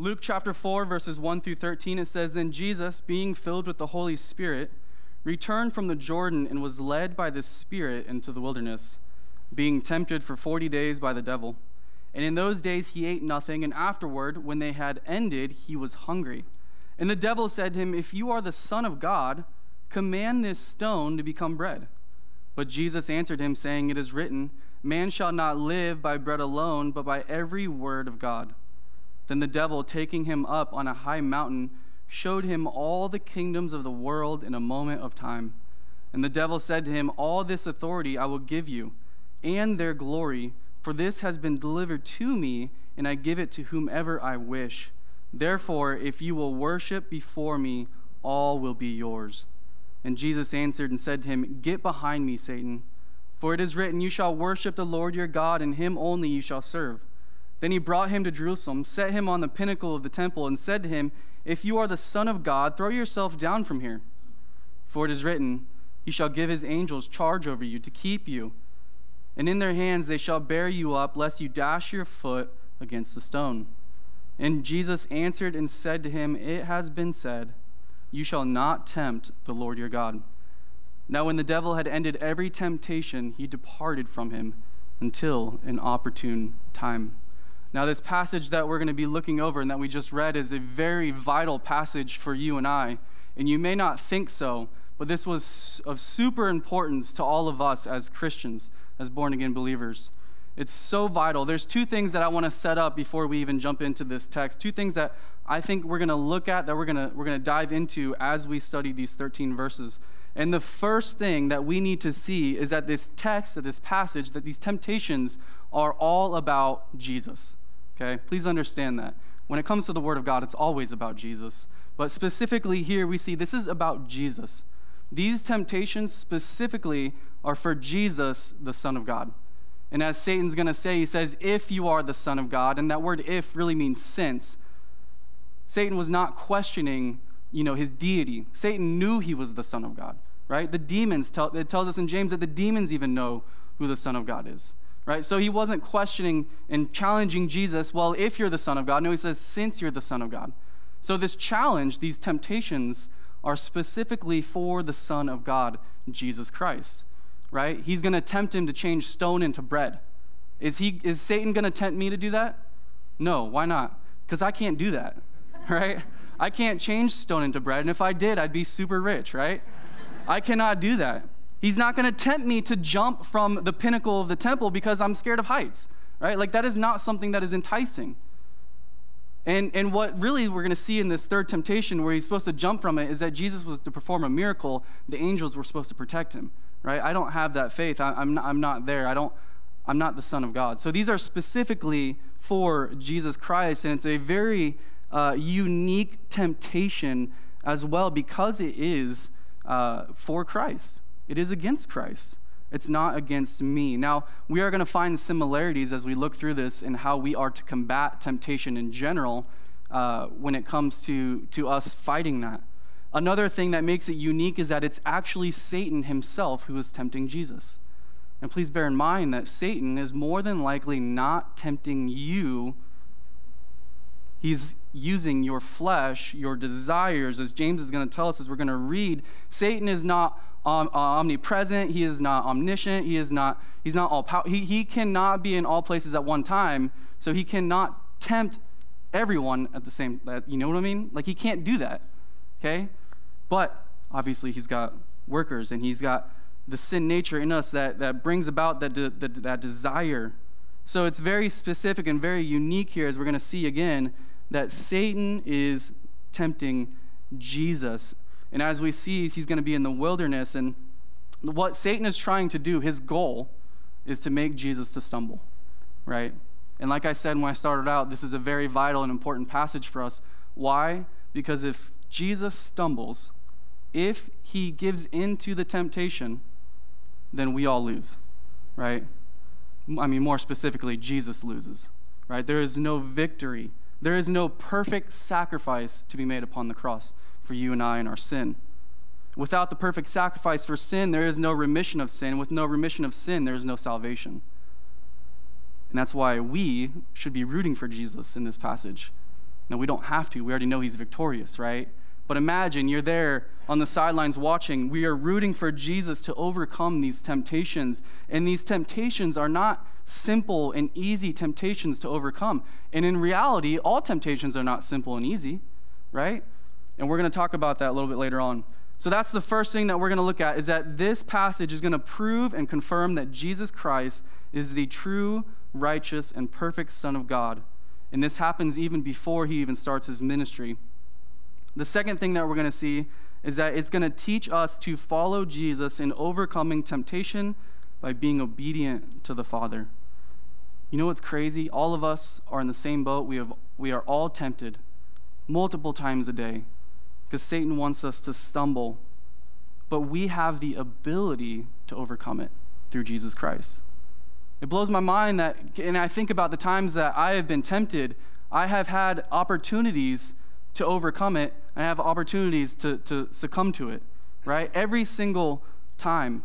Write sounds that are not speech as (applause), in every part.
Luke chapter 4, verses 1 through 13, it says, Then Jesus, being filled with the Holy Spirit, returned from the Jordan and was led by the Spirit into the wilderness, being tempted for forty days by the devil. And in those days he ate nothing, and afterward, when they had ended, he was hungry. And the devil said to him, If you are the Son of God, command this stone to become bread. But Jesus answered him, saying, It is written, Man shall not live by bread alone, but by every word of God. Then the devil, taking him up on a high mountain, showed him all the kingdoms of the world in a moment of time. And the devil said to him, All this authority I will give you, and their glory, for this has been delivered to me, and I give it to whomever I wish. Therefore, if you will worship before me, all will be yours. And Jesus answered and said to him, Get behind me, Satan, for it is written, You shall worship the Lord your God, and him only you shall serve. Then he brought him to Jerusalem, set him on the pinnacle of the temple, and said to him, If you are the Son of God, throw yourself down from here. For it is written, He shall give his angels charge over you to keep you, and in their hands they shall bear you up, lest you dash your foot against a stone. And Jesus answered and said to him, It has been said, You shall not tempt the Lord your God. Now, when the devil had ended every temptation, he departed from him until an opportune time. Now, this passage that we're going to be looking over and that we just read is a very vital passage for you and I. And you may not think so, but this was of super importance to all of us as Christians, as born again believers. It's so vital. There's two things that I want to set up before we even jump into this text. Two things that I think we're going to look at, that we're going to, we're going to dive into as we study these 13 verses. And the first thing that we need to see is that this text, that this passage, that these temptations are all about Jesus okay? Please understand that. When it comes to the Word of God, it's always about Jesus. But specifically here, we see this is about Jesus. These temptations specifically are for Jesus, the Son of God. And as Satan's going to say, he says, if you are the Son of God, and that word if really means since. Satan was not questioning, you know, his deity. Satan knew he was the Son of God, right? The demons, tell, it tells us in James that the demons even know who the Son of God is right? So he wasn't questioning and challenging Jesus, well, if you're the Son of God. No, he says, since you're the Son of God. So this challenge, these temptations, are specifically for the Son of God, Jesus Christ, right? He's going to tempt him to change stone into bread. Is, he, is Satan going to tempt me to do that? No, why not? Because I can't do that, (laughs) right? I can't change stone into bread, and if I did, I'd be super rich, right? I cannot do that. He's not going to tempt me to jump from the pinnacle of the temple because I'm scared of heights, right? Like, that is not something that is enticing. And, and what really we're going to see in this third temptation, where he's supposed to jump from it, is that Jesus was to perform a miracle. The angels were supposed to protect him, right? I don't have that faith. I, am not, I'm not there. I don't, I'm not the Son of God. So these are specifically for Jesus Christ, and it's a very uh, unique temptation as well because it is uh, for Christ. It is against Christ. It's not against me. Now, we are going to find similarities as we look through this in how we are to combat temptation in general uh, when it comes to, to us fighting that. Another thing that makes it unique is that it's actually Satan himself who is tempting Jesus. And please bear in mind that Satan is more than likely not tempting you. He's using your flesh, your desires, as James is going to tell us as we're going to read. Satan is not uh, omnipresent. He is not omniscient. He is not, he's not all power. He, he cannot be in all places at one time. So he cannot tempt everyone at the same, you know what I mean? Like he can't do that. Okay? But obviously he's got workers and he's got the sin nature in us that, that brings about that, de- that, that desire. So it's very specific and very unique here as we're going to see again that Satan is tempting Jesus. And as we see, he's going to be in the wilderness. And what Satan is trying to do, his goal, is to make Jesus to stumble, right? And like I said when I started out, this is a very vital and important passage for us. Why? Because if Jesus stumbles, if he gives in to the temptation, then we all lose, right? I mean, more specifically, Jesus loses, right? There is no victory. There is no perfect sacrifice to be made upon the cross for you and I and our sin. Without the perfect sacrifice for sin, there is no remission of sin. With no remission of sin, there is no salvation. And that's why we should be rooting for Jesus in this passage. Now, we don't have to. We already know he's victorious, right? But imagine you're there on the sidelines watching. We are rooting for Jesus to overcome these temptations. And these temptations are not simple and easy temptations to overcome. And in reality, all temptations are not simple and easy, right? And we're going to talk about that a little bit later on. So that's the first thing that we're going to look at is that this passage is going to prove and confirm that Jesus Christ is the true, righteous, and perfect Son of God. And this happens even before he even starts his ministry. The second thing that we're going to see is that it's going to teach us to follow Jesus in overcoming temptation by being obedient to the Father. You know what's crazy? All of us are in the same boat. We, have, we are all tempted multiple times a day because Satan wants us to stumble. But we have the ability to overcome it through Jesus Christ. It blows my mind that, and I think about the times that I have been tempted, I have had opportunities to overcome it, I have opportunities to, to succumb to it, right? Every single time.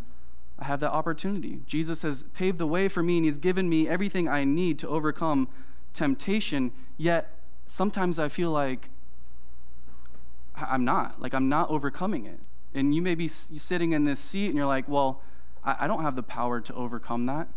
I have that opportunity. Jesus has paved the way for me and He's given me everything I need to overcome temptation, yet sometimes I feel like I'm not. Like I'm not overcoming it. And you may be sitting in this seat and you're like, well, I, I don't have the power to overcome that.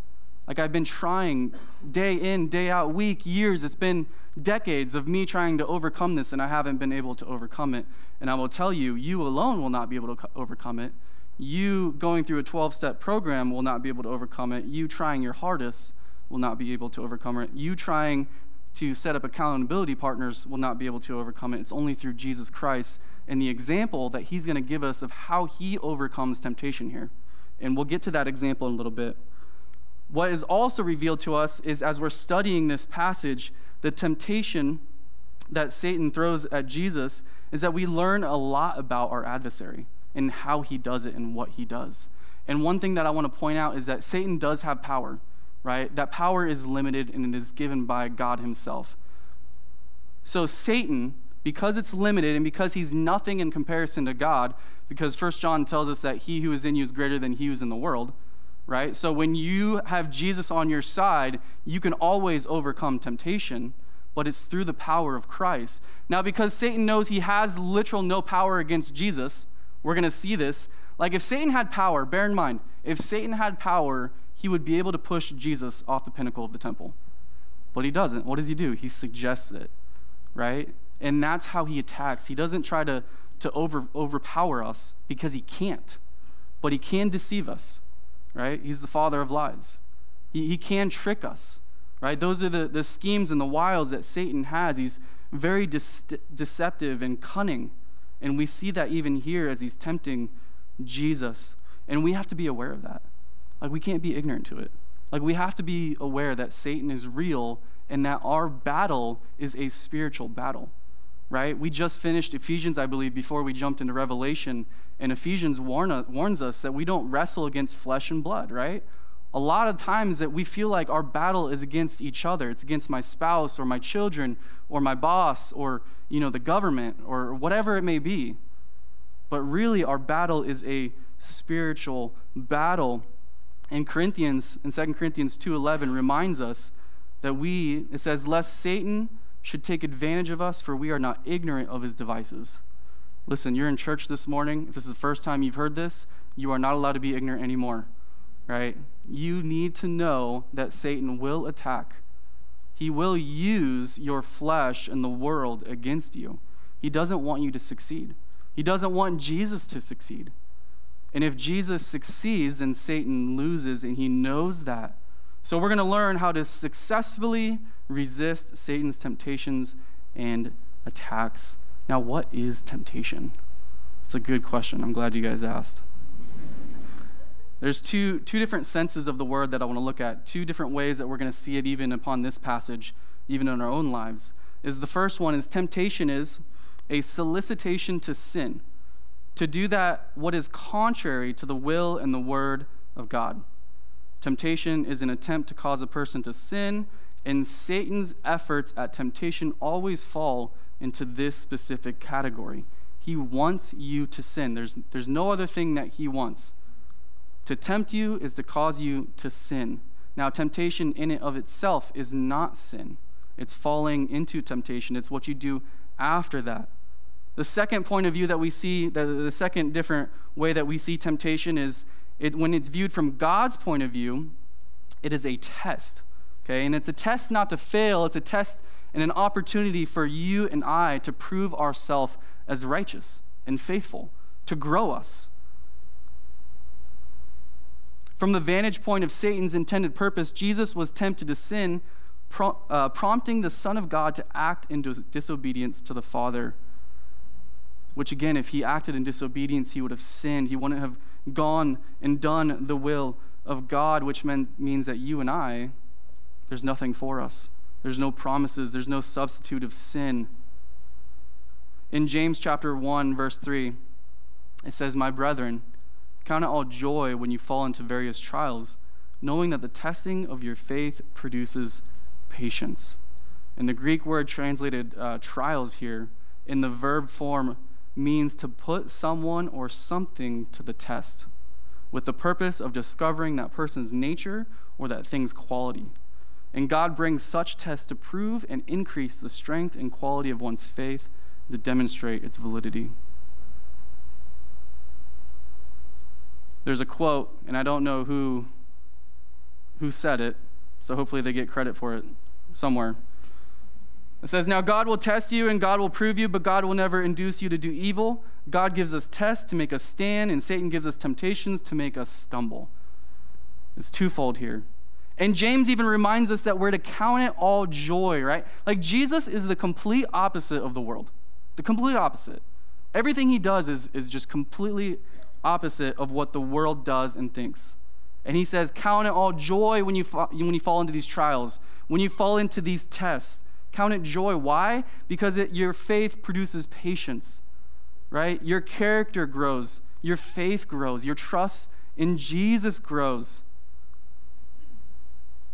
Like I've been trying day in, day out, week, years. It's been decades of me trying to overcome this, and I haven't been able to overcome it. And I will tell you, you alone will not be able to overcome it. You going through a 12 step program will not be able to overcome it. You trying your hardest will not be able to overcome it. You trying to set up accountability partners will not be able to overcome it. It's only through Jesus Christ and the example that he's going to give us of how he overcomes temptation here. And we'll get to that example in a little bit. What is also revealed to us is as we're studying this passage, the temptation that Satan throws at Jesus is that we learn a lot about our adversary and how he does it and what he does. And one thing that I want to point out is that Satan does have power, right? That power is limited and it is given by God himself. So Satan, because it's limited and because he's nothing in comparison to God, because First John tells us that he who is in you is greater than he who is in the world, right? So when you have Jesus on your side, you can always overcome temptation but it's through the power of Christ. Now, because Satan knows he has literal no power against Jesus, we're going to see this. Like, if Satan had power, bear in mind, if Satan had power, he would be able to push Jesus off the pinnacle of the temple. But he doesn't. What does he do? He suggests it, right? And that's how he attacks. He doesn't try to, to over, overpower us because he can't, but he can deceive us, right? He's the father of lies. He, he can trick us right? Those are the, the schemes and the wiles that Satan has. He's very de- deceptive and cunning. And we see that even here as he's tempting Jesus. And we have to be aware of that. Like, we can't be ignorant to it. Like, we have to be aware that Satan is real and that our battle is a spiritual battle, right? We just finished Ephesians, I believe, before we jumped into Revelation. And Ephesians warn, warns us that we don't wrestle against flesh and blood, right? a lot of times that we feel like our battle is against each other it's against my spouse or my children or my boss or you know the government or whatever it may be but really our battle is a spiritual battle in corinthians in 2 corinthians 2.11 reminds us that we it says lest satan should take advantage of us for we are not ignorant of his devices listen you're in church this morning if this is the first time you've heard this you are not allowed to be ignorant anymore right you need to know that Satan will attack. He will use your flesh and the world against you. He doesn't want you to succeed. He doesn't want Jesus to succeed. And if Jesus succeeds, then Satan loses, and he knows that. So we're going to learn how to successfully resist Satan's temptations and attacks. Now, what is temptation? It's a good question. I'm glad you guys asked. There's two, two different senses of the word that I want to look at, two different ways that we're going to see it even upon this passage, even in our own lives. Is the first one is temptation is a solicitation to sin, to do that what is contrary to the will and the word of God. Temptation is an attempt to cause a person to sin, and Satan's efforts at temptation always fall into this specific category. He wants you to sin. There's, there's no other thing that he wants. To tempt you is to cause you to sin. Now, temptation in and of itself is not sin. it's falling into temptation, it's what you do after that. The second point of view that we see, the, the second different way that we see temptation is it, when it's viewed from God's point of view, it is a test. Okay? And it's a test not to fail, it's a test and an opportunity for you and I to prove ourselves as righteous and faithful, to grow us. From the vantage point of Satan's intended purpose, Jesus was tempted to sin, uh, prompting the Son of God to act in disobedience to the Father which again, if he acted in disobedience, he would have sinned. He wouldn't have gone and done the will of God, which means that you and I, there's nothing for us. There's no promises, there's no substitute of sin. In James chapter 1, verse 3, it says, My brethren, count it all joy when you fall into various trials, knowing that the testing of your faith produces patience. And the Greek word translated uh, trials here, in the verb form, means to put someone or something to the test with the purpose of discovering that person's nature or that thing's quality. And God brings such tests to prove and increase the strength and quality of one's faith to demonstrate its validity. There's a quote, and I don't know who, who said it, so hopefully they get credit for it somewhere. It says, Now God will test you and God will prove you, but God will never induce you to do evil. God gives us tests to make us stand, and Satan gives us temptations to make us stumble. It's twofold here. And James even reminds us that we're to count it all joy, right? Like Jesus is the complete opposite of the world, the complete opposite. Everything he does is, is just completely opposite of what the world does and thinks. And he says, Count it all joy when you, fa- when you fall into these trials, when you fall into these tests Count it joy. Why? Because it, your faith produces patience, right? Your character grows, your faith grows, your trust in Jesus grows.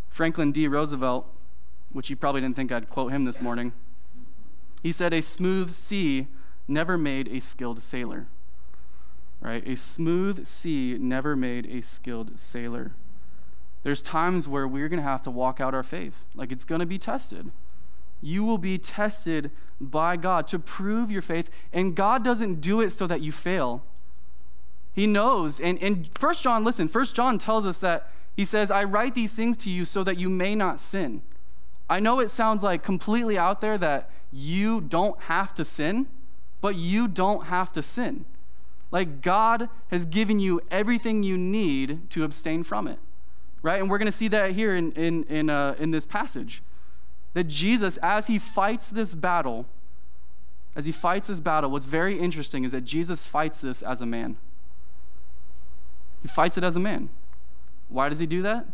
Franklin D. Roosevelt, which you probably didn't think I'd quote him this morning, he said, A smooth sea never made a skilled sailor. Right? A smooth sea never made a skilled sailor. There's times where we're going to have to walk out our faith. Like it's going to be tested you will be tested by God to prove your faith. And God doesn't do it so that you fail. He knows. And, and First John, listen, First John tells us that he says, I write these things to you so that you may not sin. I know it sounds like completely out there that you don't have to sin, but you don't have to sin. Like God has given you everything you need to abstain from it. Right? And we're going to see that here in, in, in, uh, in this passage that Jesus, as he fights this battle, as he fights this battle, what's very interesting is that Jesus fights this as a man. He fights it as a man. Why does he do that?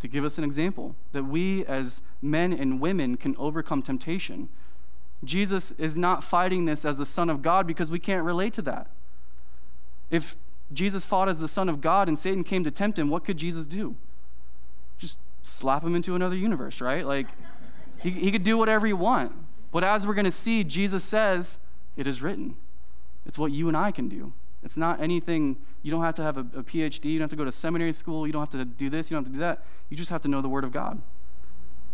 To give us an example that we as men and women can overcome temptation. Jesus is not fighting this as the Son of God because we can't relate to that. If Jesus fought as the Son of God and Satan came to tempt him, what could Jesus do? Just slap him into another universe, right? Like, he, he could do whatever he want. But as we're going to see, Jesus says, it is written. It's what you and I can do. It's not anything, you don't have to have a, a, PhD, you don't have to go to seminary school, you don't have to do this, you don't have to do that. You just have to know the Word of God,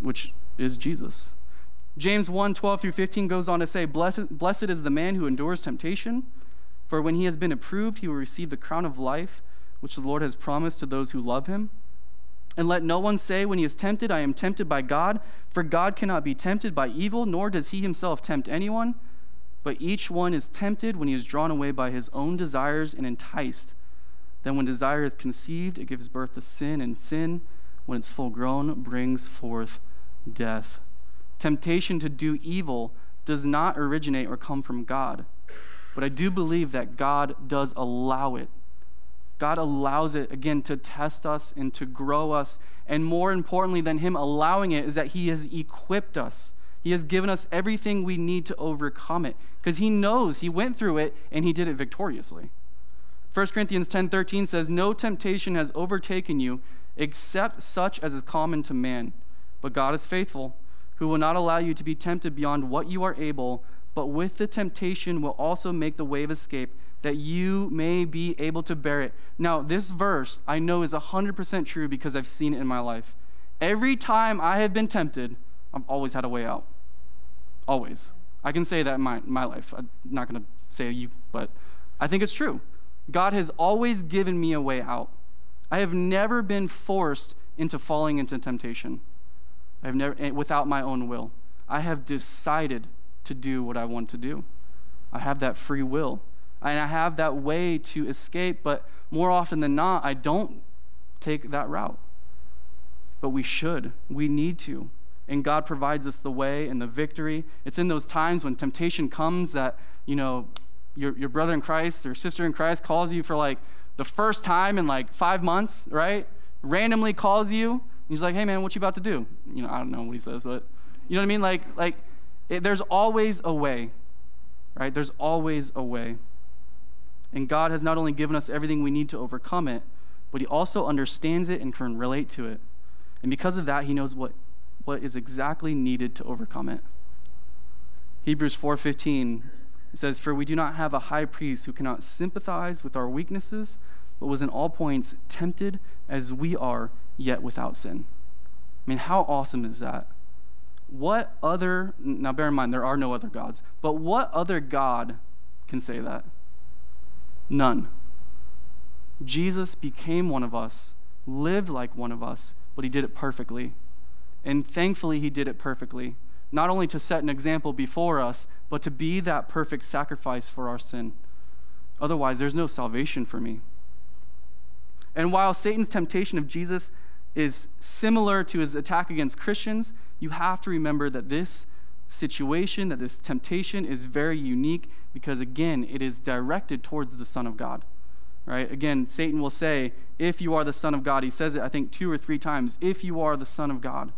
which is Jesus. James 1 12 through 15 goes on to say, Blessed, blessed is the man who endures temptation, for when he has been approved, he will receive the crown of life which the Lord has promised to those who love him. And let no one say when he is tempted, I am tempted by God, for God cannot be tempted by evil, nor does he himself tempt anyone. But each one is tempted when he is drawn away by his own desires and enticed. Then, when desire is conceived, it gives birth to sin, and sin, when it's full grown, brings forth death. Temptation to do evil does not originate or come from God. But I do believe that God does allow it God allows it, again, to test us and to grow us. And more importantly than Him allowing it is that He has equipped us. He has given us everything we need to overcome it because He knows He went through it and He did it victoriously. 1 Corinthians 10:13 says, "No temptation has overtaken you except such as is common to man, but God is faithful, who will not allow you to be tempted beyond what you are able, but with the temptation will also make the way of escape that you may be able to bear it. Now, this verse I know is 100% true because I've seen it in my life. Every time I have been tempted, I've always had a way out. Always. I can say that in my, my life. I'm not going to say you, but I think it's true. God has always given me a way out. I have never been forced into falling into temptation. I have never, eh, without my own will. I have decided to do what I want to do. I have that free will. And I have that way to escape, but more often than not, I don't take that route. But we should. We need to. And God provides us the way and the victory. It's in those times when temptation comes that, you know, your, your brother in Christ or sister in Christ calls you for like the first time in like five months, right? Randomly calls you. And He's like, hey man, what you about to do? You know, I don't know what he says, but you know what I mean? Like, like it, there's always a way, right? There's always a way. And God has not only given us everything we need to overcome it, but He also understands it and can relate to it. And because of that, He knows what, what is exactly needed to overcome it. Hebrews 4:15 says, "For we do not have a high priest who cannot sympathize with our weaknesses, but was in all points tempted as we are, yet without sin." I mean, how awesome is that? What other, now bear in mind, there are no other gods, but what other God can say that? None. Jesus became one of us, lived like one of us, but he did it perfectly. And thankfully, he did it perfectly. Not only to set an example before us, but to be that perfect sacrifice for our sin. Otherwise, there's no salvation for me. And while Satan's temptation of Jesus is similar to his attack against Christians, you have to remember that this situation, that this temptation is very unique because, again, it is directed towards the Son of God. Right? Again, Satan will say, If you are the Son of God, he says it, I think, two or three times, if you are the Son of God.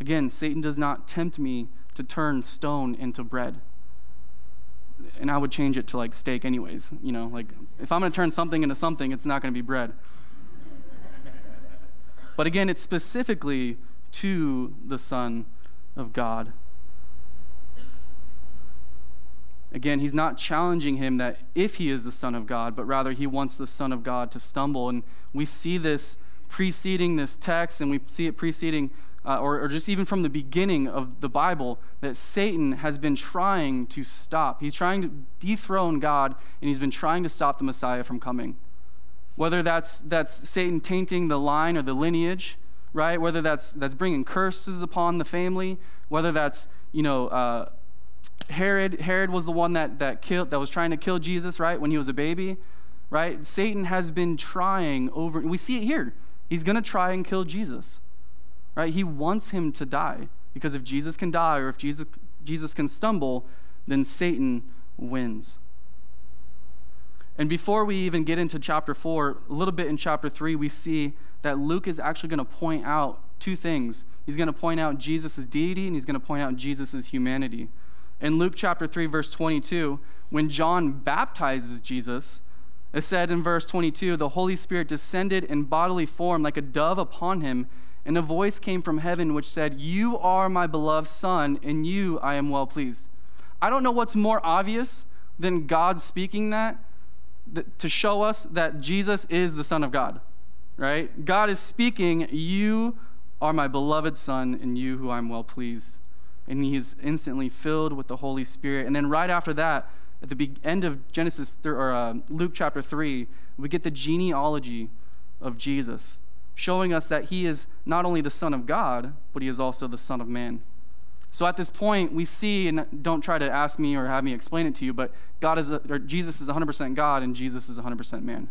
Again, Satan does not tempt me to turn stone into bread. And I would change it to like steak, anyways. You know, like if I'm going to turn something into something, it's not going to be bread. But again, it's specifically to the Son of God. Again, he's not challenging him that if he is the Son of God, but rather he wants the Son of God to stumble. And we see this preceding this text, and we see it preceding, uh, or, or just even from the beginning of the Bible, that Satan has been trying to stop. He's trying to dethrone God, and he's been trying to stop the Messiah from coming. Whether that's, that's Satan tainting the line or the lineage, right? Whether that's, that's bringing curses upon the family, whether that's, you know, uh, Herod, Herod was the one that, that, killed, that was trying to kill Jesus, right, when he was a baby, right? Satan has been trying over, we see it here. He's going to try and kill Jesus, right? He wants him to die because if Jesus can die or if Jesus, Jesus can stumble, then Satan wins. And before we even get into chapter 4, a little bit in chapter 3, we see that Luke is actually going to point out two things. He's going to point out Jesus' deity and he's going to point out Jesus' humanity. In Luke chapter 3, verse 22, when John baptizes Jesus, it said in verse 22 the Holy Spirit descended in bodily form like a dove upon him, and a voice came from heaven which said, You are my beloved Son, and you I am well pleased. I don't know what's more obvious than God speaking that to show us that Jesus is the Son of God, right? God is speaking, You are my beloved Son, and you who I'm well pleased. And he is instantly filled with the Holy Spirit. And then right after that, at the end of Genesis th- or uh, Luke chapter 3, we get the genealogy of Jesus, showing us that he is not only the Son of God, but he is also the Son of Man. So at this point, we see, and don't try to ask me or have me explain it to you, but God is, a, or Jesus is 100% God and Jesus is 100% man.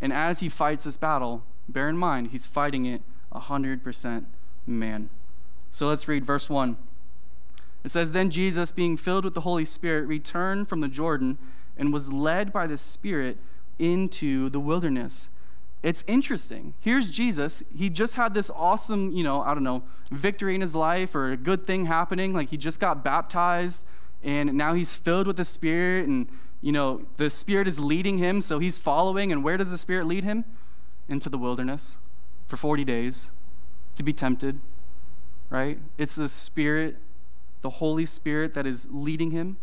And as he fights this battle, bear in mind, he's fighting it 100% man. So let's read verse 1. It says, Then Jesus, being filled with the Holy Spirit, returned from the Jordan and was led by the Spirit into the wilderness it's interesting. Here's Jesus. He just had this awesome, you know, I don't know, victory in his life or a good thing happening. Like he just got baptized and now he's filled with the Spirit and, you know, the Spirit is leading him. So he's following. And where does the Spirit lead him? Into the wilderness for 40 days to be tempted, right? It's the Spirit, the Holy Spirit that is leading him.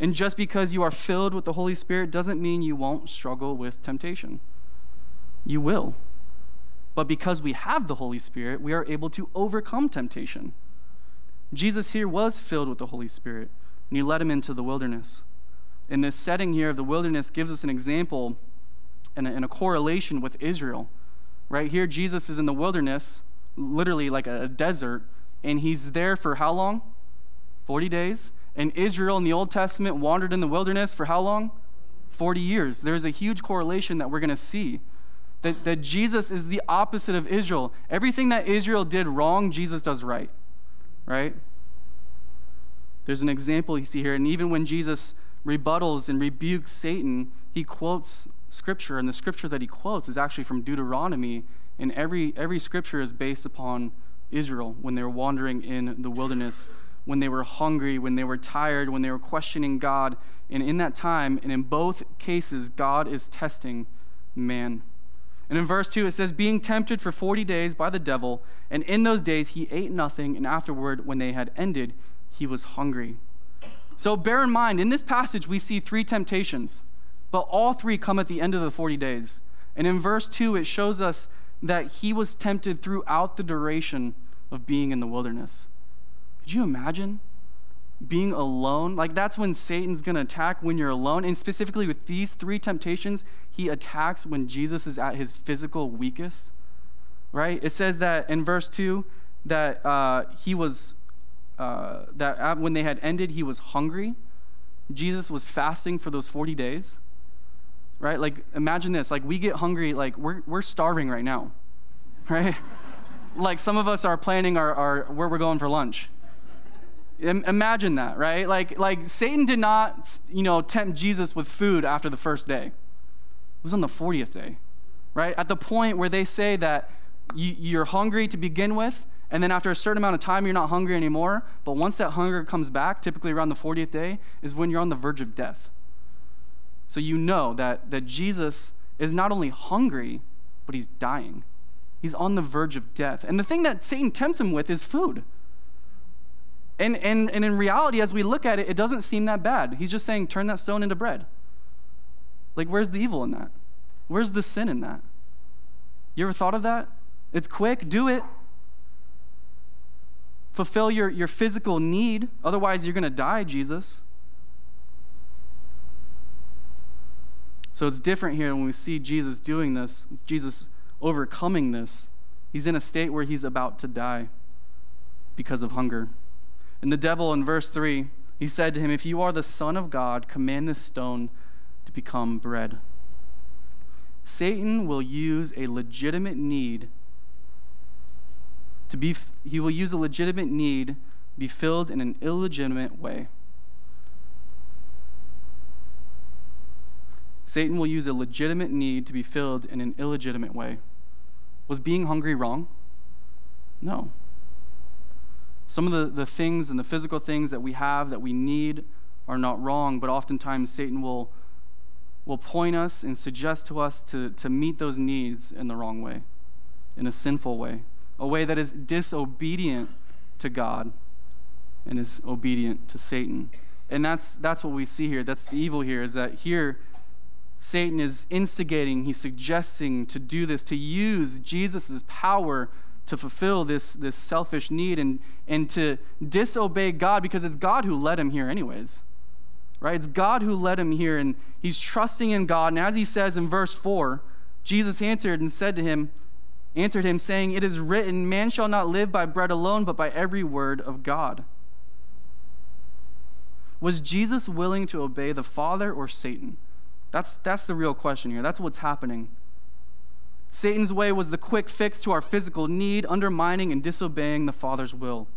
And just because you are filled with the Holy Spirit doesn't mean you won't struggle with temptation you will. But because we have the Holy Spirit, we are able to overcome temptation. Jesus here was filled with the Holy Spirit, and he led him into the wilderness. In this setting here of the wilderness gives us an example and a, and a correlation with Israel. Right here, Jesus is in the wilderness, literally like a, a desert, and he's there for how long? 40 days. And Israel in the Old Testament wandered in the wilderness for how long? 40 years. There's a huge correlation that we're going to see. That, that Jesus is the opposite of Israel. Everything that Israel did wrong, Jesus does right. Right? There's an example you see here. And even when Jesus rebuttals and rebukes Satan, he quotes scripture. And the scripture that he quotes is actually from Deuteronomy. And every, every scripture is based upon Israel when they were wandering in the wilderness when they were hungry, when they were tired, when they were questioning God. And in that time, and in both cases, God is testing man. And in verse 2, it says, Being tempted for 40 days by the devil, and in those days he ate nothing, and afterward, when they had ended, he was hungry. So bear in mind, in this passage, we see three temptations, but all three come at the end of the 40 days. And in verse 2, it shows us that he was tempted throughout the duration of being in the wilderness. Could you imagine being alone? Like, that's when Satan's going to attack when you're alone. And specifically with these three temptations, he attacks when Jesus is at his physical weakest, right? It says that in verse 2 that uh, he was, uh, that when they had ended, he was hungry. Jesus was fasting for those 40 days, right? Like, imagine this. Like, we get hungry, like, we're, we're starving right now, (laughs) right? like, some of us are planning our, our where we're going for lunch Imagine that, right? Like, like Satan did not, you know, tempt Jesus with food after the first day. It was on the 40th day, right? At the point where they say that you, you're hungry to begin with, and then after a certain amount of time, you're not hungry anymore. But once that hunger comes back, typically around the 40th day, is when you're on the verge of death. So you know that, that Jesus is not only hungry, but he's dying. He's on the verge of death. And the thing that Satan tempts him with is food. And, and, and in reality, as we look at it, it doesn't seem that bad. He's just saying, turn that stone into bread. Like, where's the evil in that? Where's the sin in that? You ever thought of that? It's quick, do it. Fulfill your, your physical need, otherwise, you're going to die, Jesus. So it's different here when we see Jesus doing this, Jesus overcoming this. He's in a state where he's about to die because of hunger. And the devil, in verse 3, he said to him, If you are the Son of God, command this stone to become bread. Satan will use a legitimate need to be, he will use a legitimate need be filled in an illegitimate way. Satan will use a legitimate need to be filled in an illegitimate way. Was being hungry wrong? No. Some of the, the things and the physical things that we have that we need are not wrong, but oftentimes Satan will, will point us and suggest to us to, to meet those needs in the wrong way, in a sinful way, a way that is disobedient to God and is obedient to Satan. And that's, that's what we see here. That's the evil here, is that here Satan is instigating, he's suggesting to do this, to use Jesus' power to fulfill this, this selfish need and, and to disobey God because it's God who led him here, anyways. Right? It's God who led him here, and he's trusting in God. And as he says in verse 4, Jesus answered and said to him, answered him, saying, It is written, Man shall not live by bread alone, but by every word of God. Was Jesus willing to obey the Father or Satan? That's, that's the real question here. That's what's happening. Satan's way was the quick fix to our physical need, undermining and disobeying the Father's will.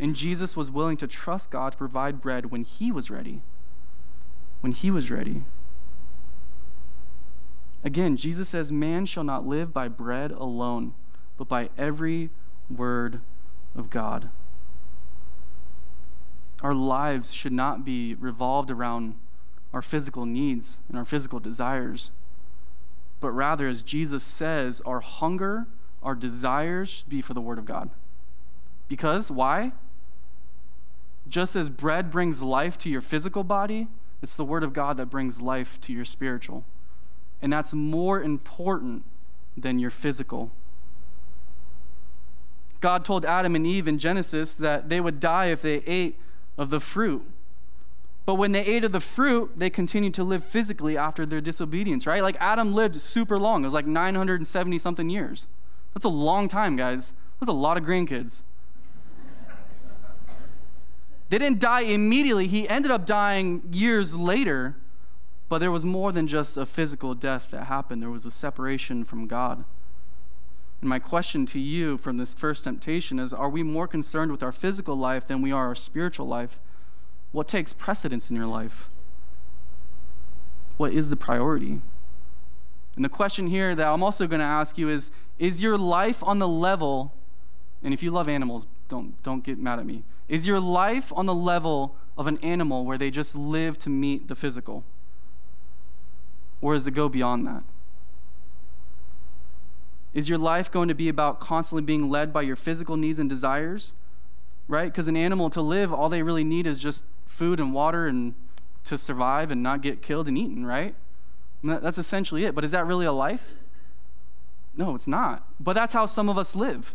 And Jesus was willing to trust God to provide bread when he was ready. When he was ready. Again, Jesus says, Man shall not live by bread alone, but by every word of God. Our lives should not be revolved around our physical needs and our physical desires but rather, as Jesus says, our hunger, our desires should be for the Word of God. Because, why? Just as bread brings life to your physical body, it's the Word of God that brings life to your spiritual. And that's more important than your physical. God told Adam and Eve in Genesis that they would die if they ate of the fruit. But when they ate of the fruit, they continued to live physically after their disobedience, right? Like Adam lived super long. It was like 970 something years. That's a long time, guys. That's a lot of grandkids. they didn't die immediately. He ended up dying years later, but there was more than just a physical death that happened. There was a separation from God. And my question to you from this first temptation is Are we more concerned with our physical life than we are our spiritual life? What takes precedence in your life? What is the priority? And the question here that I'm also going to ask you is Is your life on the level, and if you love animals, don't, don't get mad at me. Is your life on the level of an animal where they just live to meet the physical? Or does it go beyond that? Is your life going to be about constantly being led by your physical needs and desires? Right? Because an animal to live, all they really need is just food and water and to survive and not get killed and eaten, right? that's essentially it. But is that really a life? No, it's not. But that's how some of us live.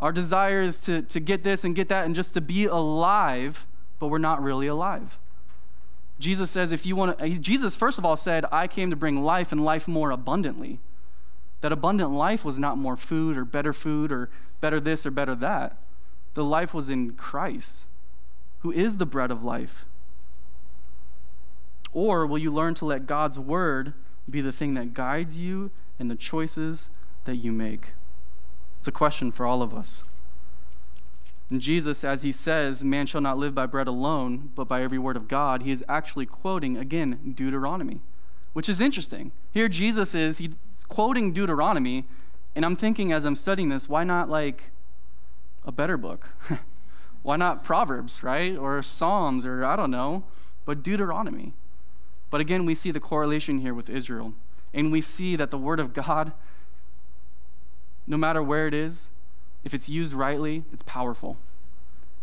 Our desire is to, to get this and get that and just to be alive, but we're not really alive. Jesus says, if you want to, Jesus, first of all, said, I came to bring life and life more abundantly. That abundant life was not more food or better food or better this or better that. The life was in Christ, who is the bread of life. Or will you learn to let God's word be the thing that guides you in the choices that you make? It's a question for all of us. And Jesus, as he says, man shall not live by bread alone, but by every word of God, he is actually quoting, again, Deuteronomy which is interesting. Here, Jesus is, he's quoting Deuteronomy, and I'm thinking as I'm studying this, why not like a better book? (laughs) why not Proverbs, right? Or Psalms, or I don't know, but Deuteronomy. But again, we see the correlation here with Israel. And we see that the Word of God, no matter where it is, if it's used rightly, it's powerful.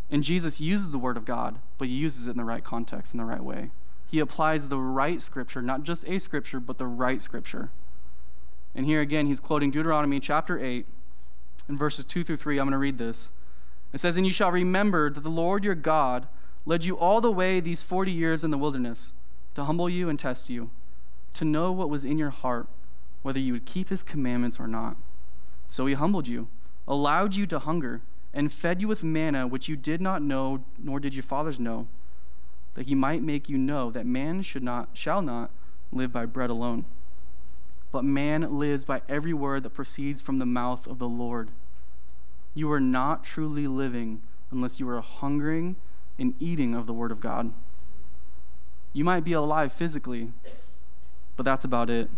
And Jesus uses the Word of God, but he uses it in the right context, in the right way he applies the right scripture, not just a scripture, but the right scripture. And here again, he's quoting Deuteronomy chapter 8, in verses 2 through 3. I'm going to read this. It says, And you shall remember that the Lord your God led you all the way these 40 years in the wilderness to humble you and test you, to know what was in your heart, whether you would keep his commandments or not. So he humbled you, allowed you to hunger, and fed you with manna which you did not know, nor did your fathers know that he might make you know that man should not shall not live by bread alone but man lives by every word that proceeds from the mouth of the Lord you are not truly living unless you are hungering and eating of the word of God you might be alive physically but that's about it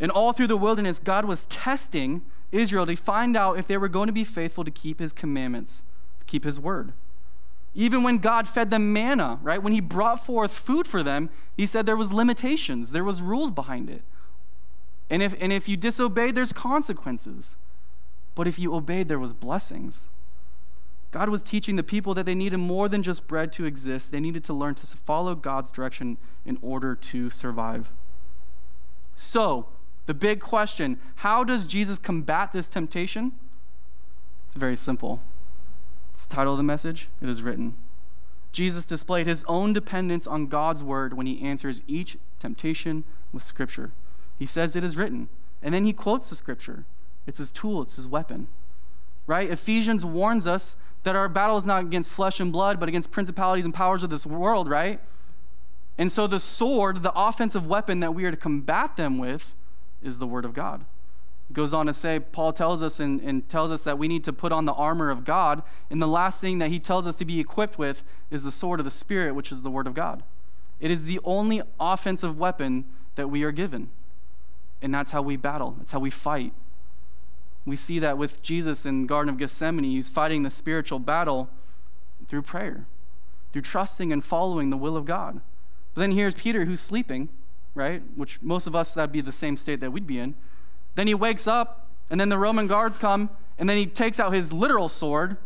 and all through the wilderness God was testing Israel to find out if they were going to be faithful to keep his commandments to keep his word even when God fed them manna, right? When he brought forth food for them, he said there was limitations, there was rules behind it. And if, and if you disobeyed, there's consequences. But if you obeyed, there was blessings. God was teaching the people that they needed more than just bread to exist. They needed to learn to follow God's direction in order to survive. So, the big question how does Jesus combat this temptation? It's very simple. It's the title of the message. It is written. Jesus displayed his own dependence on God's word when he answers each temptation with scripture. He says it is written, and then he quotes the scripture. It's his tool, it's his weapon. Right? Ephesians warns us that our battle is not against flesh and blood, but against principalities and powers of this world, right? And so the sword, the offensive weapon that we are to combat them with, is the word of God goes on to say, Paul tells us and, and, tells us that we need to put on the armor of God. And the last thing that he tells us to be equipped with is the sword of the Spirit, which is the Word of God. It is the only offensive weapon that we are given. And that's how we battle, that's how we fight. We see that with Jesus in Garden of Gethsemane. He's fighting the spiritual battle through prayer, through trusting and following the will of God. But then here's Peter who's sleeping, right? Which most of us, that'd be the same state that we'd be in. Then he wakes up, and then the Roman guards come, and then he takes out his literal sword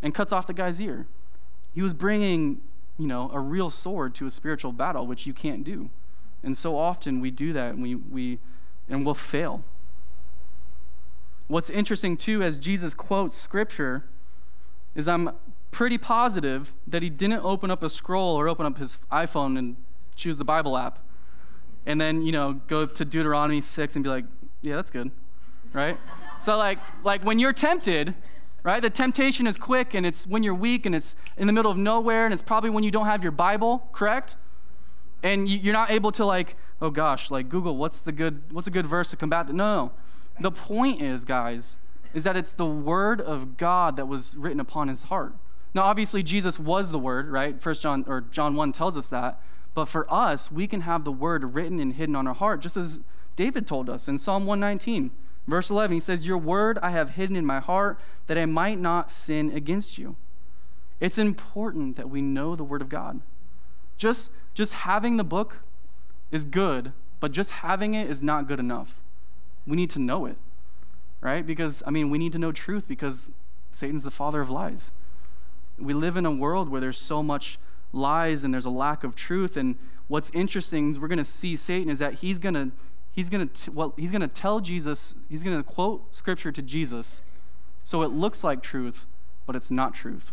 and cuts off the guy's ear. He was bringing, you know, a real sword to a spiritual battle, which you can't do. And so often we do that, and we, we and we'll fail. What's interesting too, as Jesus quotes scripture, is I'm pretty positive that he didn't open up a scroll or open up his iPhone and choose the Bible app and then, you know, go to Deuteronomy 6 and be like, yeah, that's good, right? (laughs) so, like, like when you're tempted, right, the temptation is quick and it's when you're weak and it's in the middle of nowhere and it's probably when you don't have your Bible, correct? And you're not able to, like, oh gosh, like Google, what's the good, what's a good verse to combat that? No, no. The point is, guys, is that it's the word of God that was written upon his heart. Now, obviously, Jesus was the word, right? First John or John 1 tells us that. But for us, we can have the word written and hidden on our heart, just as David told us in Psalm 119, verse 11. He says, Your word I have hidden in my heart that I might not sin against you. It's important that we know the word of God. Just, just having the book is good, but just having it is not good enough. We need to know it, right? Because, I mean, we need to know truth because Satan's the father of lies. We live in a world where there's so much lies and there's a lack of truth. And what's interesting is we're going to see Satan is that he's going to he's going to well he's going to tell Jesus he's going to quote scripture to Jesus, so it looks like truth, but it's not truth,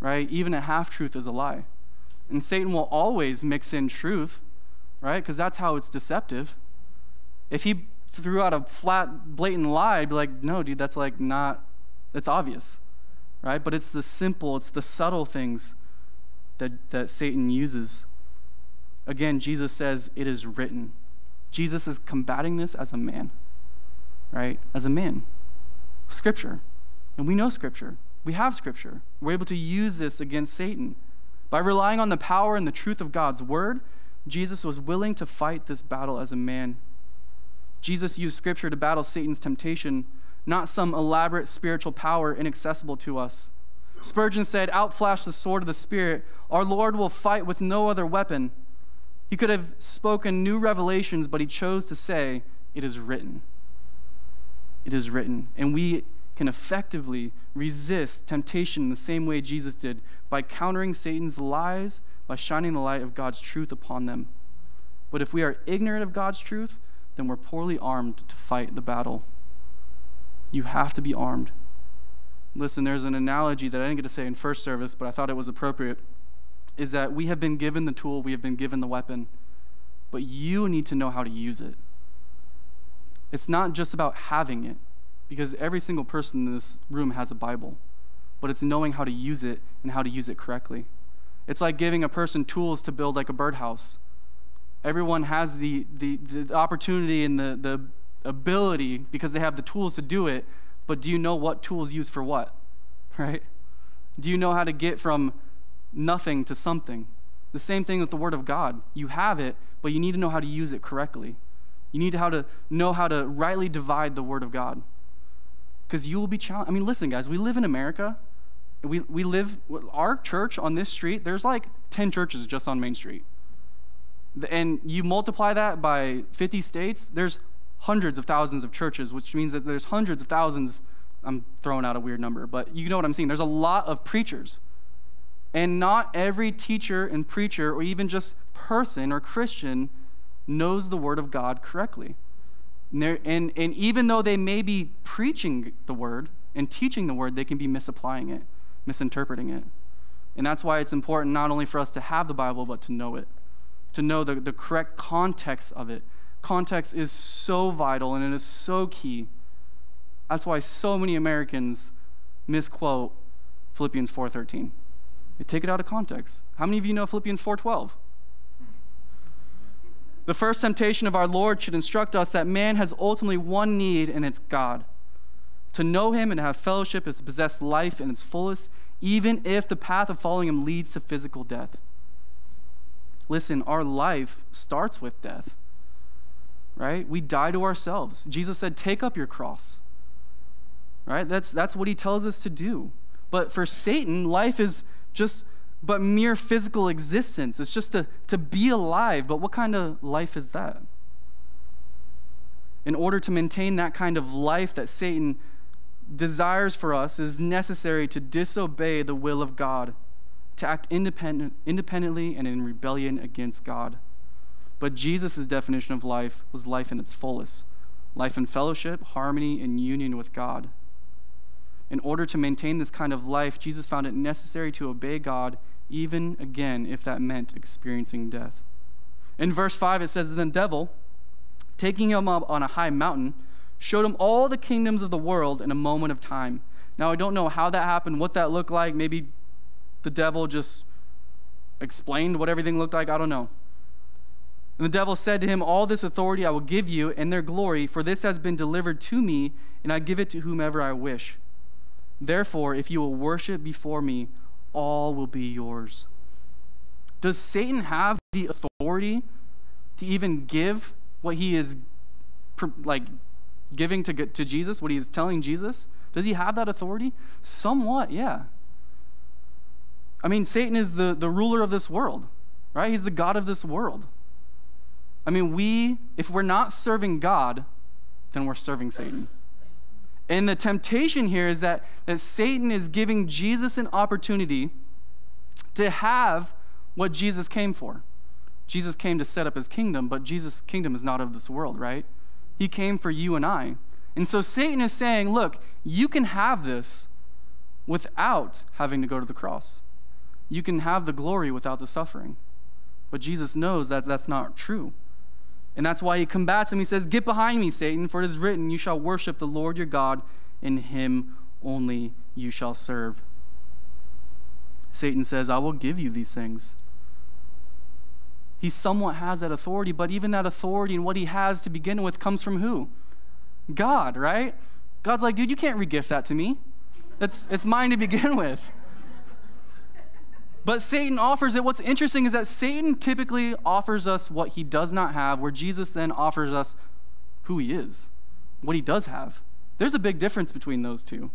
right? Even a half truth is a lie, and Satan will always mix in truth, right? Because that's how it's deceptive. If he threw out a flat, blatant lie, I'd be like, no, dude, that's like not, that's obvious, right? But it's the simple, it's the subtle things that, that Satan uses. Again, Jesus says, It is written. Jesus is combating this as a man, right? As a man. Scripture. And we know Scripture. We have Scripture. We're able to use this against Satan. By relying on the power and the truth of God's word, Jesus was willing to fight this battle as a man. Jesus used Scripture to battle Satan's temptation, not some elaborate spiritual power inaccessible to us. Spurgeon said, Outflash the sword of the Spirit. Our Lord will fight with no other weapon. He could have spoken new revelations, but he chose to say, It is written. It is written. And we can effectively resist temptation in the same way Jesus did by countering Satan's lies, by shining the light of God's truth upon them. But if we are ignorant of God's truth, then we're poorly armed to fight the battle. You have to be armed. Listen, there's an analogy that I didn't get to say in first service, but I thought it was appropriate. Is that we have been given the tool, we have been given the weapon, but you need to know how to use it. It's not just about having it, because every single person in this room has a Bible, but it's knowing how to use it and how to use it correctly. It's like giving a person tools to build like a birdhouse. Everyone has the, the, the opportunity and the, the ability because they have the tools to do it, but do you know what tools used for what? (laughs) Right? Do you know how to get from nothing to something? The same thing with the Word of God. You have it, but you need to know how to use it correctly. You need to, how to know how to rightly divide the Word of God. Because you will be challenged. I mean, listen, guys, we live in America. We, we live, our church on this street, there's like 10 churches just on Main Street. And you multiply that by 50 states, there's hundreds of thousands of churches, which means that there's hundreds of thousands. I'm throwing out a weird number, but you know what I'm saying. There's a lot of preachers. And not every teacher and preacher, or even just person or Christian, knows the Word of God correctly. And, and, and even though they may be preaching the Word and teaching the Word, they can be misapplying it, misinterpreting it. And that's why it's important not only for us to have the Bible, but to know it, to know the, the correct context of it, context is so vital and it is so key. That's why so many Americans misquote Philippians 4:13. They take it out of context. How many of you know Philippians 4:12? The first temptation of our Lord should instruct us that man has ultimately one need, and it's God. To know Him and to have fellowship is to possess life in its fullest, even if the path of following Him leads to physical death. Listen, our life starts with death right? We die to ourselves. Jesus said, Take up your cross, right? That's, that's what he tells us to do. But for Satan, life is just but mere physical existence. It's just to, to be alive. But what kind of life is that? In order to maintain that kind of life that Satan desires for us, is necessary to disobey the will of God, to act independent, independently and in rebellion against God. But Jesus' definition of life was life in its fullest, life in fellowship, harmony, and union with God. In order to maintain this kind of life, Jesus found it necessary to obey God, even again if that meant experiencing death. In verse 5, it says, Then the devil, taking him up on a high mountain, showed him all the kingdoms of the world in a moment of time. Now, I don't know how that happened, what that looked like. Maybe the devil just explained what everything looked like. I don't know. And the devil said to him, All this authority I will give you and their glory, for this has been delivered to me, and I give it to whomever I wish. Therefore, if you will worship before me, all will be yours. Does Satan have the authority to even give what he is like giving to, to Jesus, what he is telling Jesus? Does he have that authority? Somewhat, yeah. I mean, Satan is the, the ruler of this world, right? He's the God of this world. I mean, we, if we're not serving God, then we're serving Satan. And the temptation here is that, that Satan is giving Jesus an opportunity to have what Jesus came for. Jesus came to set up his kingdom, but Jesus' kingdom is not of this world, right? He came for you and I. And so Satan is saying, look, you can have this without having to go to the cross. You can have the glory without the suffering. But Jesus knows that that's not true. And that's why he combats him. He says, Get behind me, Satan, for it is written, You shall worship the Lord your God, and him only you shall serve. Satan says, I will give you these things. He somewhat has that authority, but even that authority and what he has to begin with comes from who? God, right? God's like, dude, you can't regift that to me. It's, it's mine to begin with. But Satan offers it. What's interesting is that Satan typically offers us what he does not have, where Jesus then offers us who he is, what he does have. There's a big difference between those two.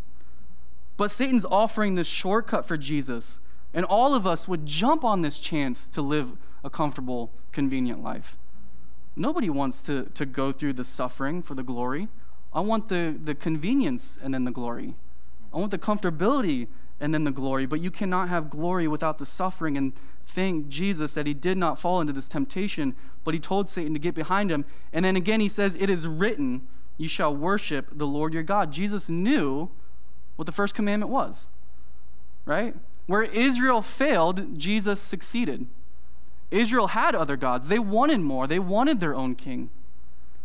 But Satan's offering this shortcut for Jesus, and all of us would jump on this chance to live a comfortable, convenient life. Nobody wants to, to go through the suffering for the glory. I want the, the convenience and then the glory. I want the comfortability and then the glory. But you cannot have glory without the suffering. And thank Jesus that he did not fall into this temptation, but he told Satan to get behind him. And then again, he says, It is written, You shall worship the Lord your God. Jesus knew what the first commandment was, right? Where Israel failed, Jesus succeeded. Israel had other gods. They wanted more, they wanted their own king,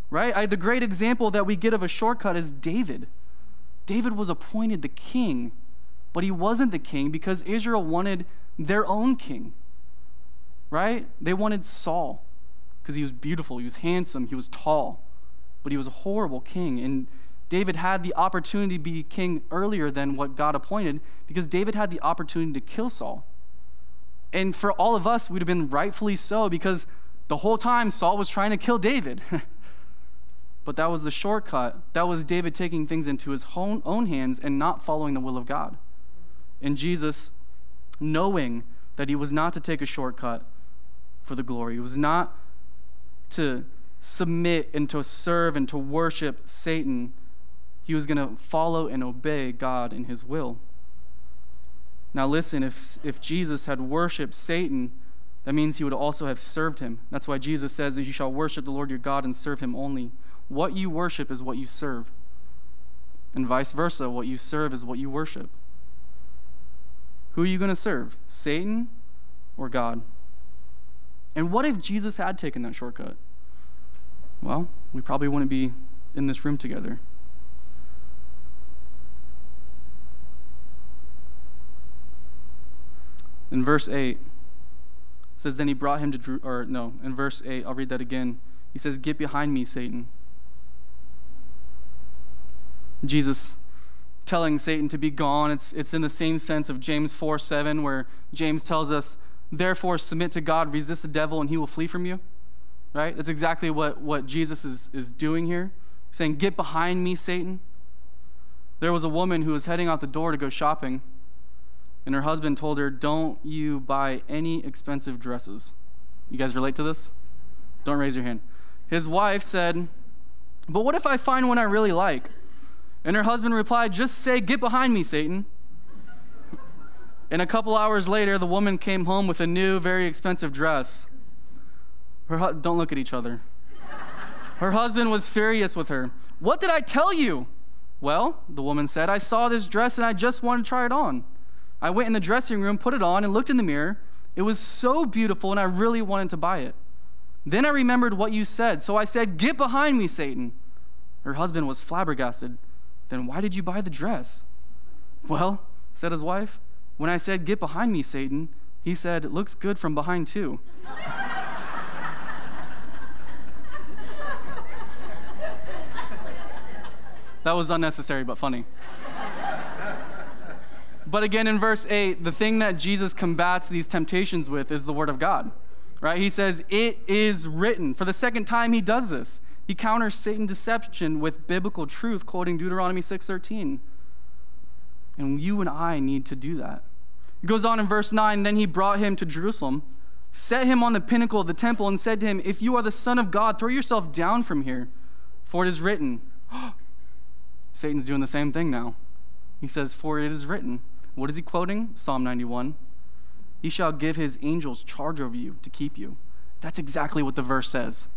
right? I, the great example that we get of a shortcut is David. David was appointed the king but he wasn't the king because Israel wanted their own king, right? They wanted Saul because he was beautiful, he was handsome, he was tall, but he was a horrible king. And David had the opportunity to be king earlier than what God appointed because David had the opportunity to kill Saul. And for all of us, we'd have been rightfully so because the whole time Saul was trying to kill David. (laughs) but that was the shortcut. That was David taking things into his own, own hands and not following the will of God. And Jesus, knowing that he was not to take a shortcut for the glory, he was not to submit and to serve and to worship Satan, he was going to follow and obey God in his will. Now, listen, if, if Jesus had worshiped Satan, that means he would also have served him. That's why Jesus says that you shall worship the Lord your God and serve him only. What you worship is what you serve. And vice versa, what you serve is what you worship. Who are you going to serve? Satan or God? And what if Jesus had taken that shortcut? Well, we probably wouldn't be in this room together. In verse 8, says, Then he brought him to, Drew, or no, in verse 8, I'll read that again. He says, Get behind me, Satan. Jesus telling Satan to be gone. It's, it's in the same sense of James 4 7, where James tells us, Therefore, submit to God, resist the devil, and he will flee from you. Right? That's exactly what, what Jesus is, is doing here, saying, Get behind me, Satan. There was a woman who was heading out the door to go shopping, and her husband told her, Don't you buy any expensive dresses. You guys relate to this? Don't raise your hand. His wife said, But what if I find one I really like? And her husband replied, Just say, Get behind me, Satan. and a couple hours later, the woman came home with a new, very expensive dress. Her hu- Don't look at each other. Her husband was furious with her. What did I tell you? Well, the woman said, I saw this dress and I just wanted to try it on. I went in the dressing room, put it on, and looked in the mirror. It was so beautiful, and I really wanted to buy it. Then I remembered what you said, so I said, Get behind me, Satan. Her husband was flabbergasted. Then why did you buy the dress? Well, said his wife, when I said, Get behind me, Satan, he said, It looks good from behind, too. that was unnecessary but funny. but again, in verse 8, the thing that Jesus combats these temptations with is the Word of God. Right? He says, It is written. For the second time, he does this. He counters Satan's deception with biblical truth, quoting Deuteronomy 6:13. And you and I need to do that. It goes on in verse 9, then he brought him to Jerusalem, set him on the pinnacle of the temple, and said to him, If you are the Son of God, throw yourself down from here, for it is written. (gasps) Satan's doing the same thing now. He says, For it is written. What is he quoting? Psalm 91. He shall give his angels charge over you to keep you. That's exactly what the verse says.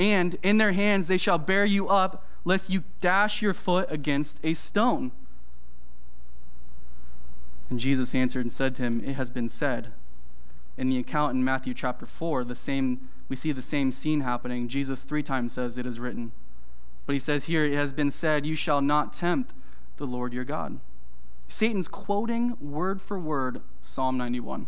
And in their hands they shall bear you up, lest you dash your foot against a stone. And Jesus answered and said to him, It has been said. In the account in Matthew chapter 4, the same, we see the same scene happening. Jesus three times says, It is written. But he says here, It has been said, You shall not tempt the Lord your God. Satan's quoting word for word Psalm 91.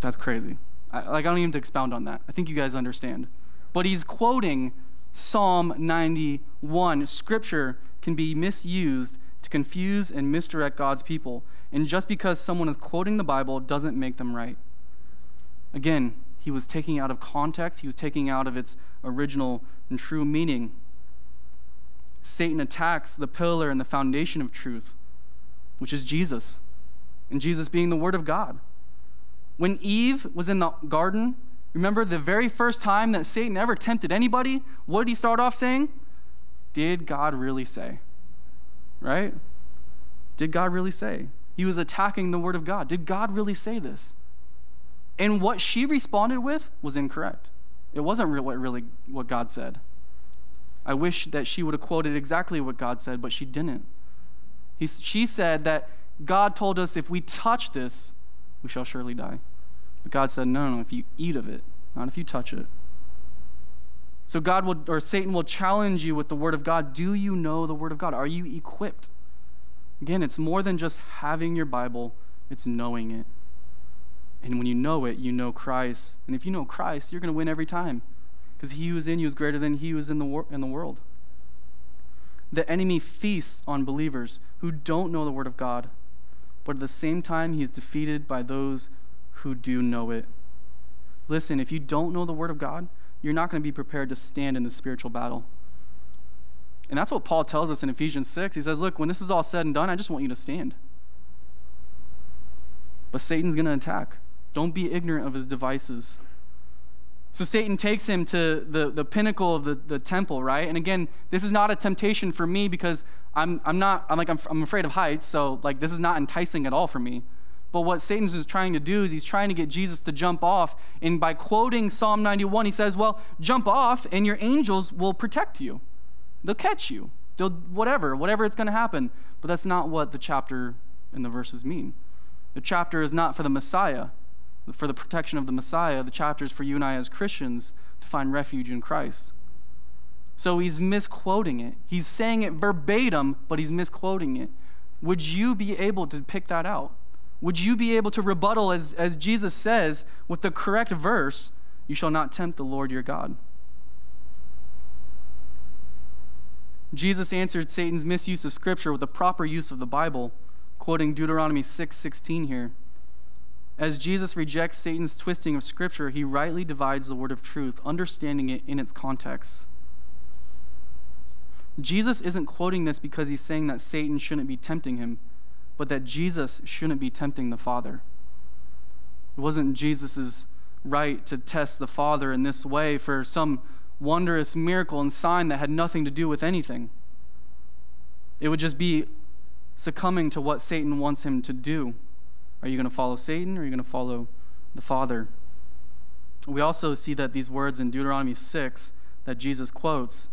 That's crazy. I, like, I don't even have to expound on that. I think you guys understand. But he's quoting Psalm 91. Scripture can be misused to confuse and misdirect God's people. And just because someone is quoting the Bible doesn't make them right. Again, he was taking out of context, he was taking out of its original and true meaning. Satan attacks the pillar and the foundation of truth, which is Jesus, and Jesus being the Word of God. When Eve was in the garden, remember the very first time that Satan ever tempted anybody, what did he start off saying? Did God really say? right? Did God really say? He was attacking the word of God. Did God really say this? And what she responded with was incorrect. It wasn't really, really what God said. I wish that she would have quoted exactly what God said, but she didn't. He, she said that God told us if we touch this, we shall surely die. But God said, no, no, if you eat of it, not if you touch it. So God will or Satan will challenge you with the word of God. Do you know the word of God? Are you equipped? Again, it's more than just having your Bible, it's knowing it. And when you know it, you know Christ. And if you know Christ, you're going to win every time because he who is in you is greater than he who is in the, wor- in the world. The enemy feasts on believers who don't know the word of God, but at the same time, he is defeated by those who do know it. Listen, if you don't know the word of God, you're not going to be prepared to stand in the spiritual battle. And that's what Paul tells us in Ephesians 6. He says, Look, when this is all said and done, I just want you to stand. But Satan's going to attack. Don't be ignorant of his devices. So Satan takes him to the, the pinnacle of the, the temple, right? And again, this is not a temptation for me because I'm, I'm not, I'm like, I'm, I'm afraid of heights. So like, this is not enticing at all for me. But what Satan's is trying to do is he's trying to get Jesus to jump off. And by quoting Psalm 91, he says, Well, jump off and your angels will protect you. They'll catch you. They'll, whatever, whatever it's going to happen. But that's not what the chapter and the verses mean. The chapter is not for the Messiah, for the protection of the Messiah. The chapter is for you and I as Christians to find refuge in Christ. So he's misquoting it. He's saying it verbatim, but he's misquoting it. Would you be able to pick that out? Would you be able to rebuttal, as, as Jesus says, with the correct verse, You shall not tempt the Lord your God? Jesus answered Satan's misuse of Scripture with the proper use of the Bible, quoting Deuteronomy 6 16 here. As Jesus rejects Satan's twisting of Scripture, he rightly divides the word of truth, understanding it in its context. Jesus isn't quoting this because he's saying that Satan shouldn't be tempting him but that Jesus shouldn't be tempting the Father. It wasn't Jesus' right to test the Father in this way for some wondrous miracle and sign that had nothing to do with anything. It would just be succumbing to what Satan wants him to do. Are you going to follow Satan or are you going to follow the Father? we also see that these words in Deuteronomy 6 that Jesus quotes,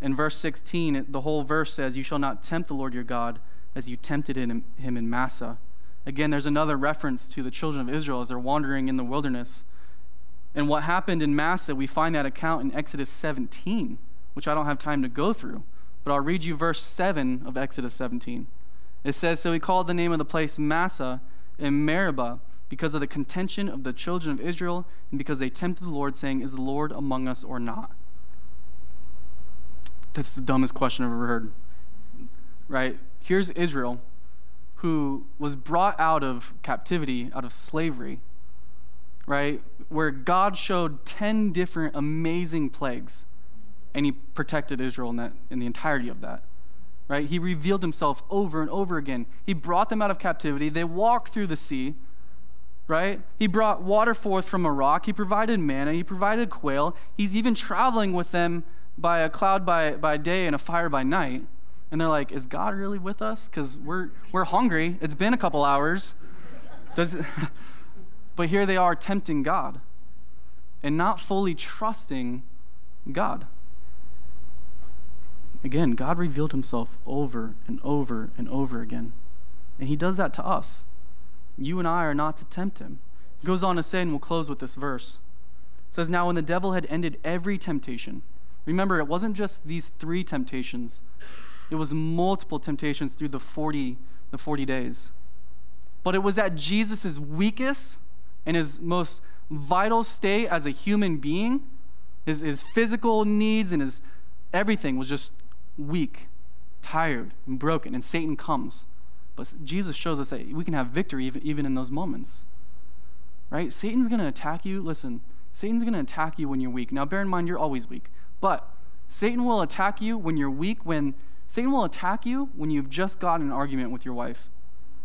in verse 16, the whole verse says, You shall not tempt the Lord your God as you tempted him in Massah. Again, there's another reference to the children of Israel as they're wandering in the wilderness. And what happened in Massah, we find that account in Exodus 17, which I don't have time to go through. But I'll read you verse 7 of Exodus 17. It says, So he called the name of the place Massah in Meribah because of the contention of the children of Israel and because they tempted the Lord, saying, Is the Lord among us or not? That's the dumbest question I've ever heard. Right? Here's Israel, who was brought out of captivity, out of slavery, right? Where God showed 10 different amazing plagues, and he protected Israel in, that, in the entirety of that right? He revealed himself over and over again. He brought them out of captivity. They walked through the sea, right? He brought water forth from a rock. He provided manna. He provided quail. He's even traveling with them by a cloud by, by day and a fire by night. And they're like, is God really with us? Because we're, we're hungry. It's been a couple hours. Does it, (laughs) but here they are tempting God and not fully trusting God. Again, God revealed himself over and over and over again. And he does that to us. You and I are not to tempt him. He goes on to say, and we'll close with this verse. It says, Now when the devil had ended every temptation, remember, it wasn't just these three temptations, it was multiple temptations through the 40, the 40 days. But it was at Jesus' weakest and his most vital state as a human being, his, his physical needs and his everything was just weak, tired, and broken, and Satan comes. But Jesus shows us that we can have victory even, even in those moments. Right? Satan's going to attack you. Listen, Satan's going to attack you when you're weak. Now, bear in mind, you're always weak. But Satan will attack you when you're weak, when Satan will attack you when you've just gotten an argument with your wife,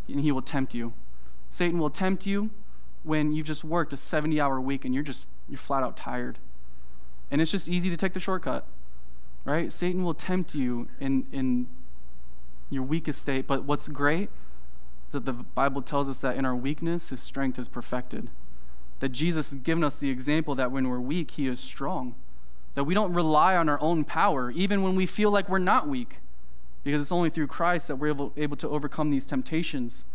and he will tempt you. Satan will tempt you when you've just worked a 70 hour week and you're just, you're flat out tired. And it's just easy to take the shortcut right? Satan will tempt you in, in your weakest state. But what's great that the Bible tells us that in our weakness, his strength is perfected. That Jesus has given us the example that when we're weak, he is strong. That we don't rely on our own power, even when we feel like we're not weak, because it's only through Christ that we're able, able to overcome these temptations.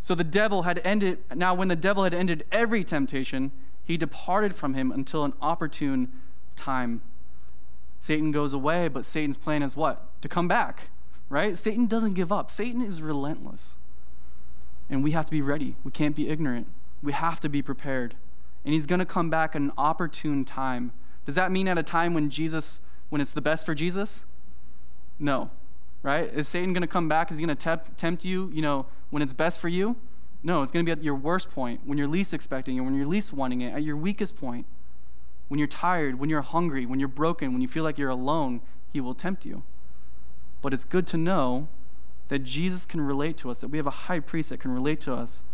So the devil had ended, now when the devil had ended every temptation, he departed from him until an opportune time. Satan goes away, but Satan's plan is what? To come back, right? Satan doesn't give up. Satan is relentless. And we have to be ready. We can't be ignorant. We have to be prepared. And he's going to come back at an opportune time. Does that mean at a time when Jesus, when it's the best for Jesus? No, right? Is Satan going to come back? Is he going to tempt you, you know, when it's best for you? No, it's going to be at your worst point, when you're least expecting it, when you're least wanting it, at your weakest point when you're tired, when you're hungry, when you're broken, when you feel like you're alone, he will tempt you. But it's good to know that Jesus can relate to us, that we have a high priest that can relate to us,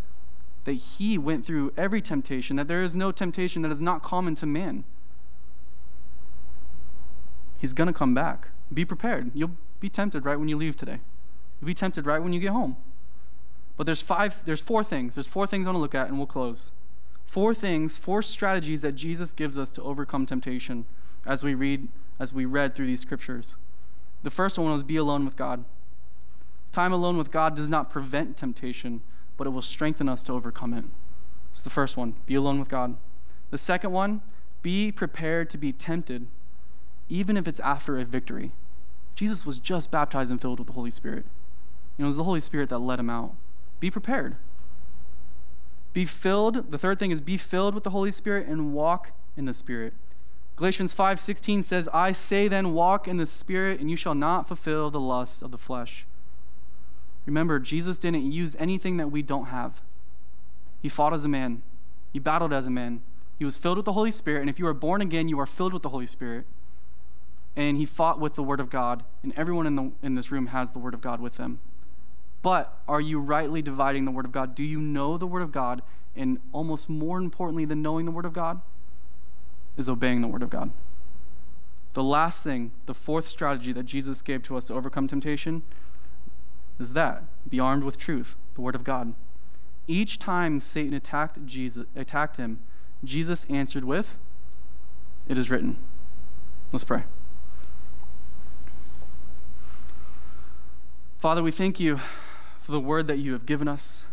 that he went through every temptation, that there is no temptation that is not common to man. He's going to come back. Be prepared. You'll be tempted right when you leave today. You'll be tempted right when you get home. But there's five, there's four things. There's four things I want to look at, and we'll close four things, four strategies that Jesus gives us to overcome temptation as we read as we read through these scriptures. The first one was be alone with God. Time alone with God does not prevent temptation, but it will strengthen us to overcome it. It's the first one, be alone with God. The second one, be prepared to be tempted, even if it's after a victory. Jesus was just baptized and filled with the Holy Spirit. You know, it was the Holy Spirit that led him out. Be prepared. Be filled, the third thing is be filled with the Holy Spirit and walk in the Spirit. Galatians 5:16 says, "I say then walk in the Spirit and you shall not fulfill the lusts of the flesh." Remember, Jesus didn't use anything that we don't have. He fought as a man. He battled as a man. He was filled with the Holy Spirit, and if you are born again, you are filled with the Holy Spirit. And he fought with the Word of God, and everyone in, the, in this room has the Word of God with them. But are you rightly dividing the Word of God? Do you know the Word of God? And almost more importantly than knowing the Word of God is obeying the Word of God. The last thing, the fourth strategy that Jesus gave to us to overcome temptation is that be armed with truth, the Word of God. Each time Satan attacked Jesus, attacked him, Jesus answered with, It is written. Let's pray. Father, we thank you for the word that you have given us.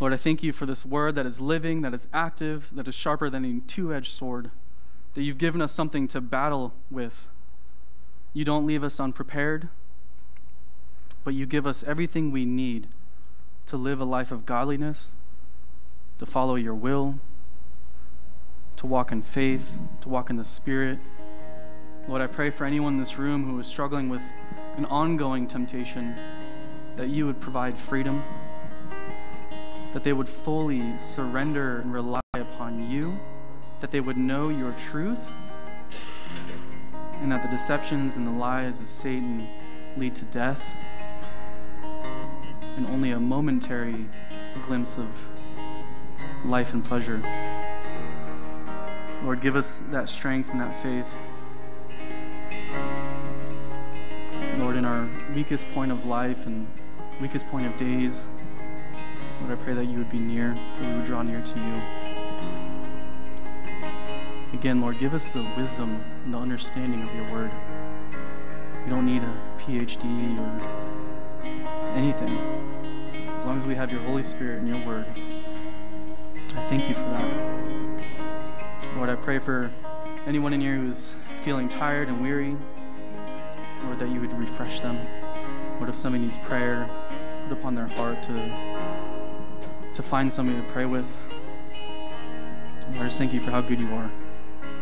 Lord, I thank you for this word that is living, that is active, that is sharper than a two edged sword, that you've given us something to battle with. You don't leave us unprepared, but you give us everything we need to live a life of godliness, to follow your will, to walk in faith, to walk in the Spirit. Lord, I pray for anyone in this room who is struggling with an ongoing temptation that you would provide freedom that they would fully surrender and rely upon you, that they would know your truth, and that the deceptions and the lies of Satan lead to death and only a momentary glimpse of life and pleasure. Lord, give us that strength and that faith. In our weakest point of life and weakest point of days, Lord, I pray that you would be near, that we would draw near to you. Again, Lord, give us the wisdom and the understanding of your word. We don't need a PhD or anything. As long as we have your Holy Spirit and your word. I thank you for that. Lord, I pray for anyone in here who's feeling tired and weary. Lord, that you would refresh them. Lord, if somebody needs prayer, put upon their heart to to find somebody to pray with. Lord, I just thank you for how good you are.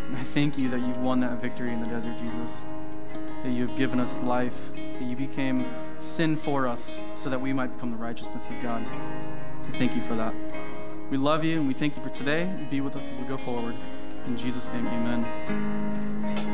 And I thank you that you've won that victory in the desert, Jesus. That you have given us life, that you became sin for us so that we might become the righteousness of God. I thank you for that. We love you and we thank you for today. Be with us as we go forward. In Jesus' name, amen.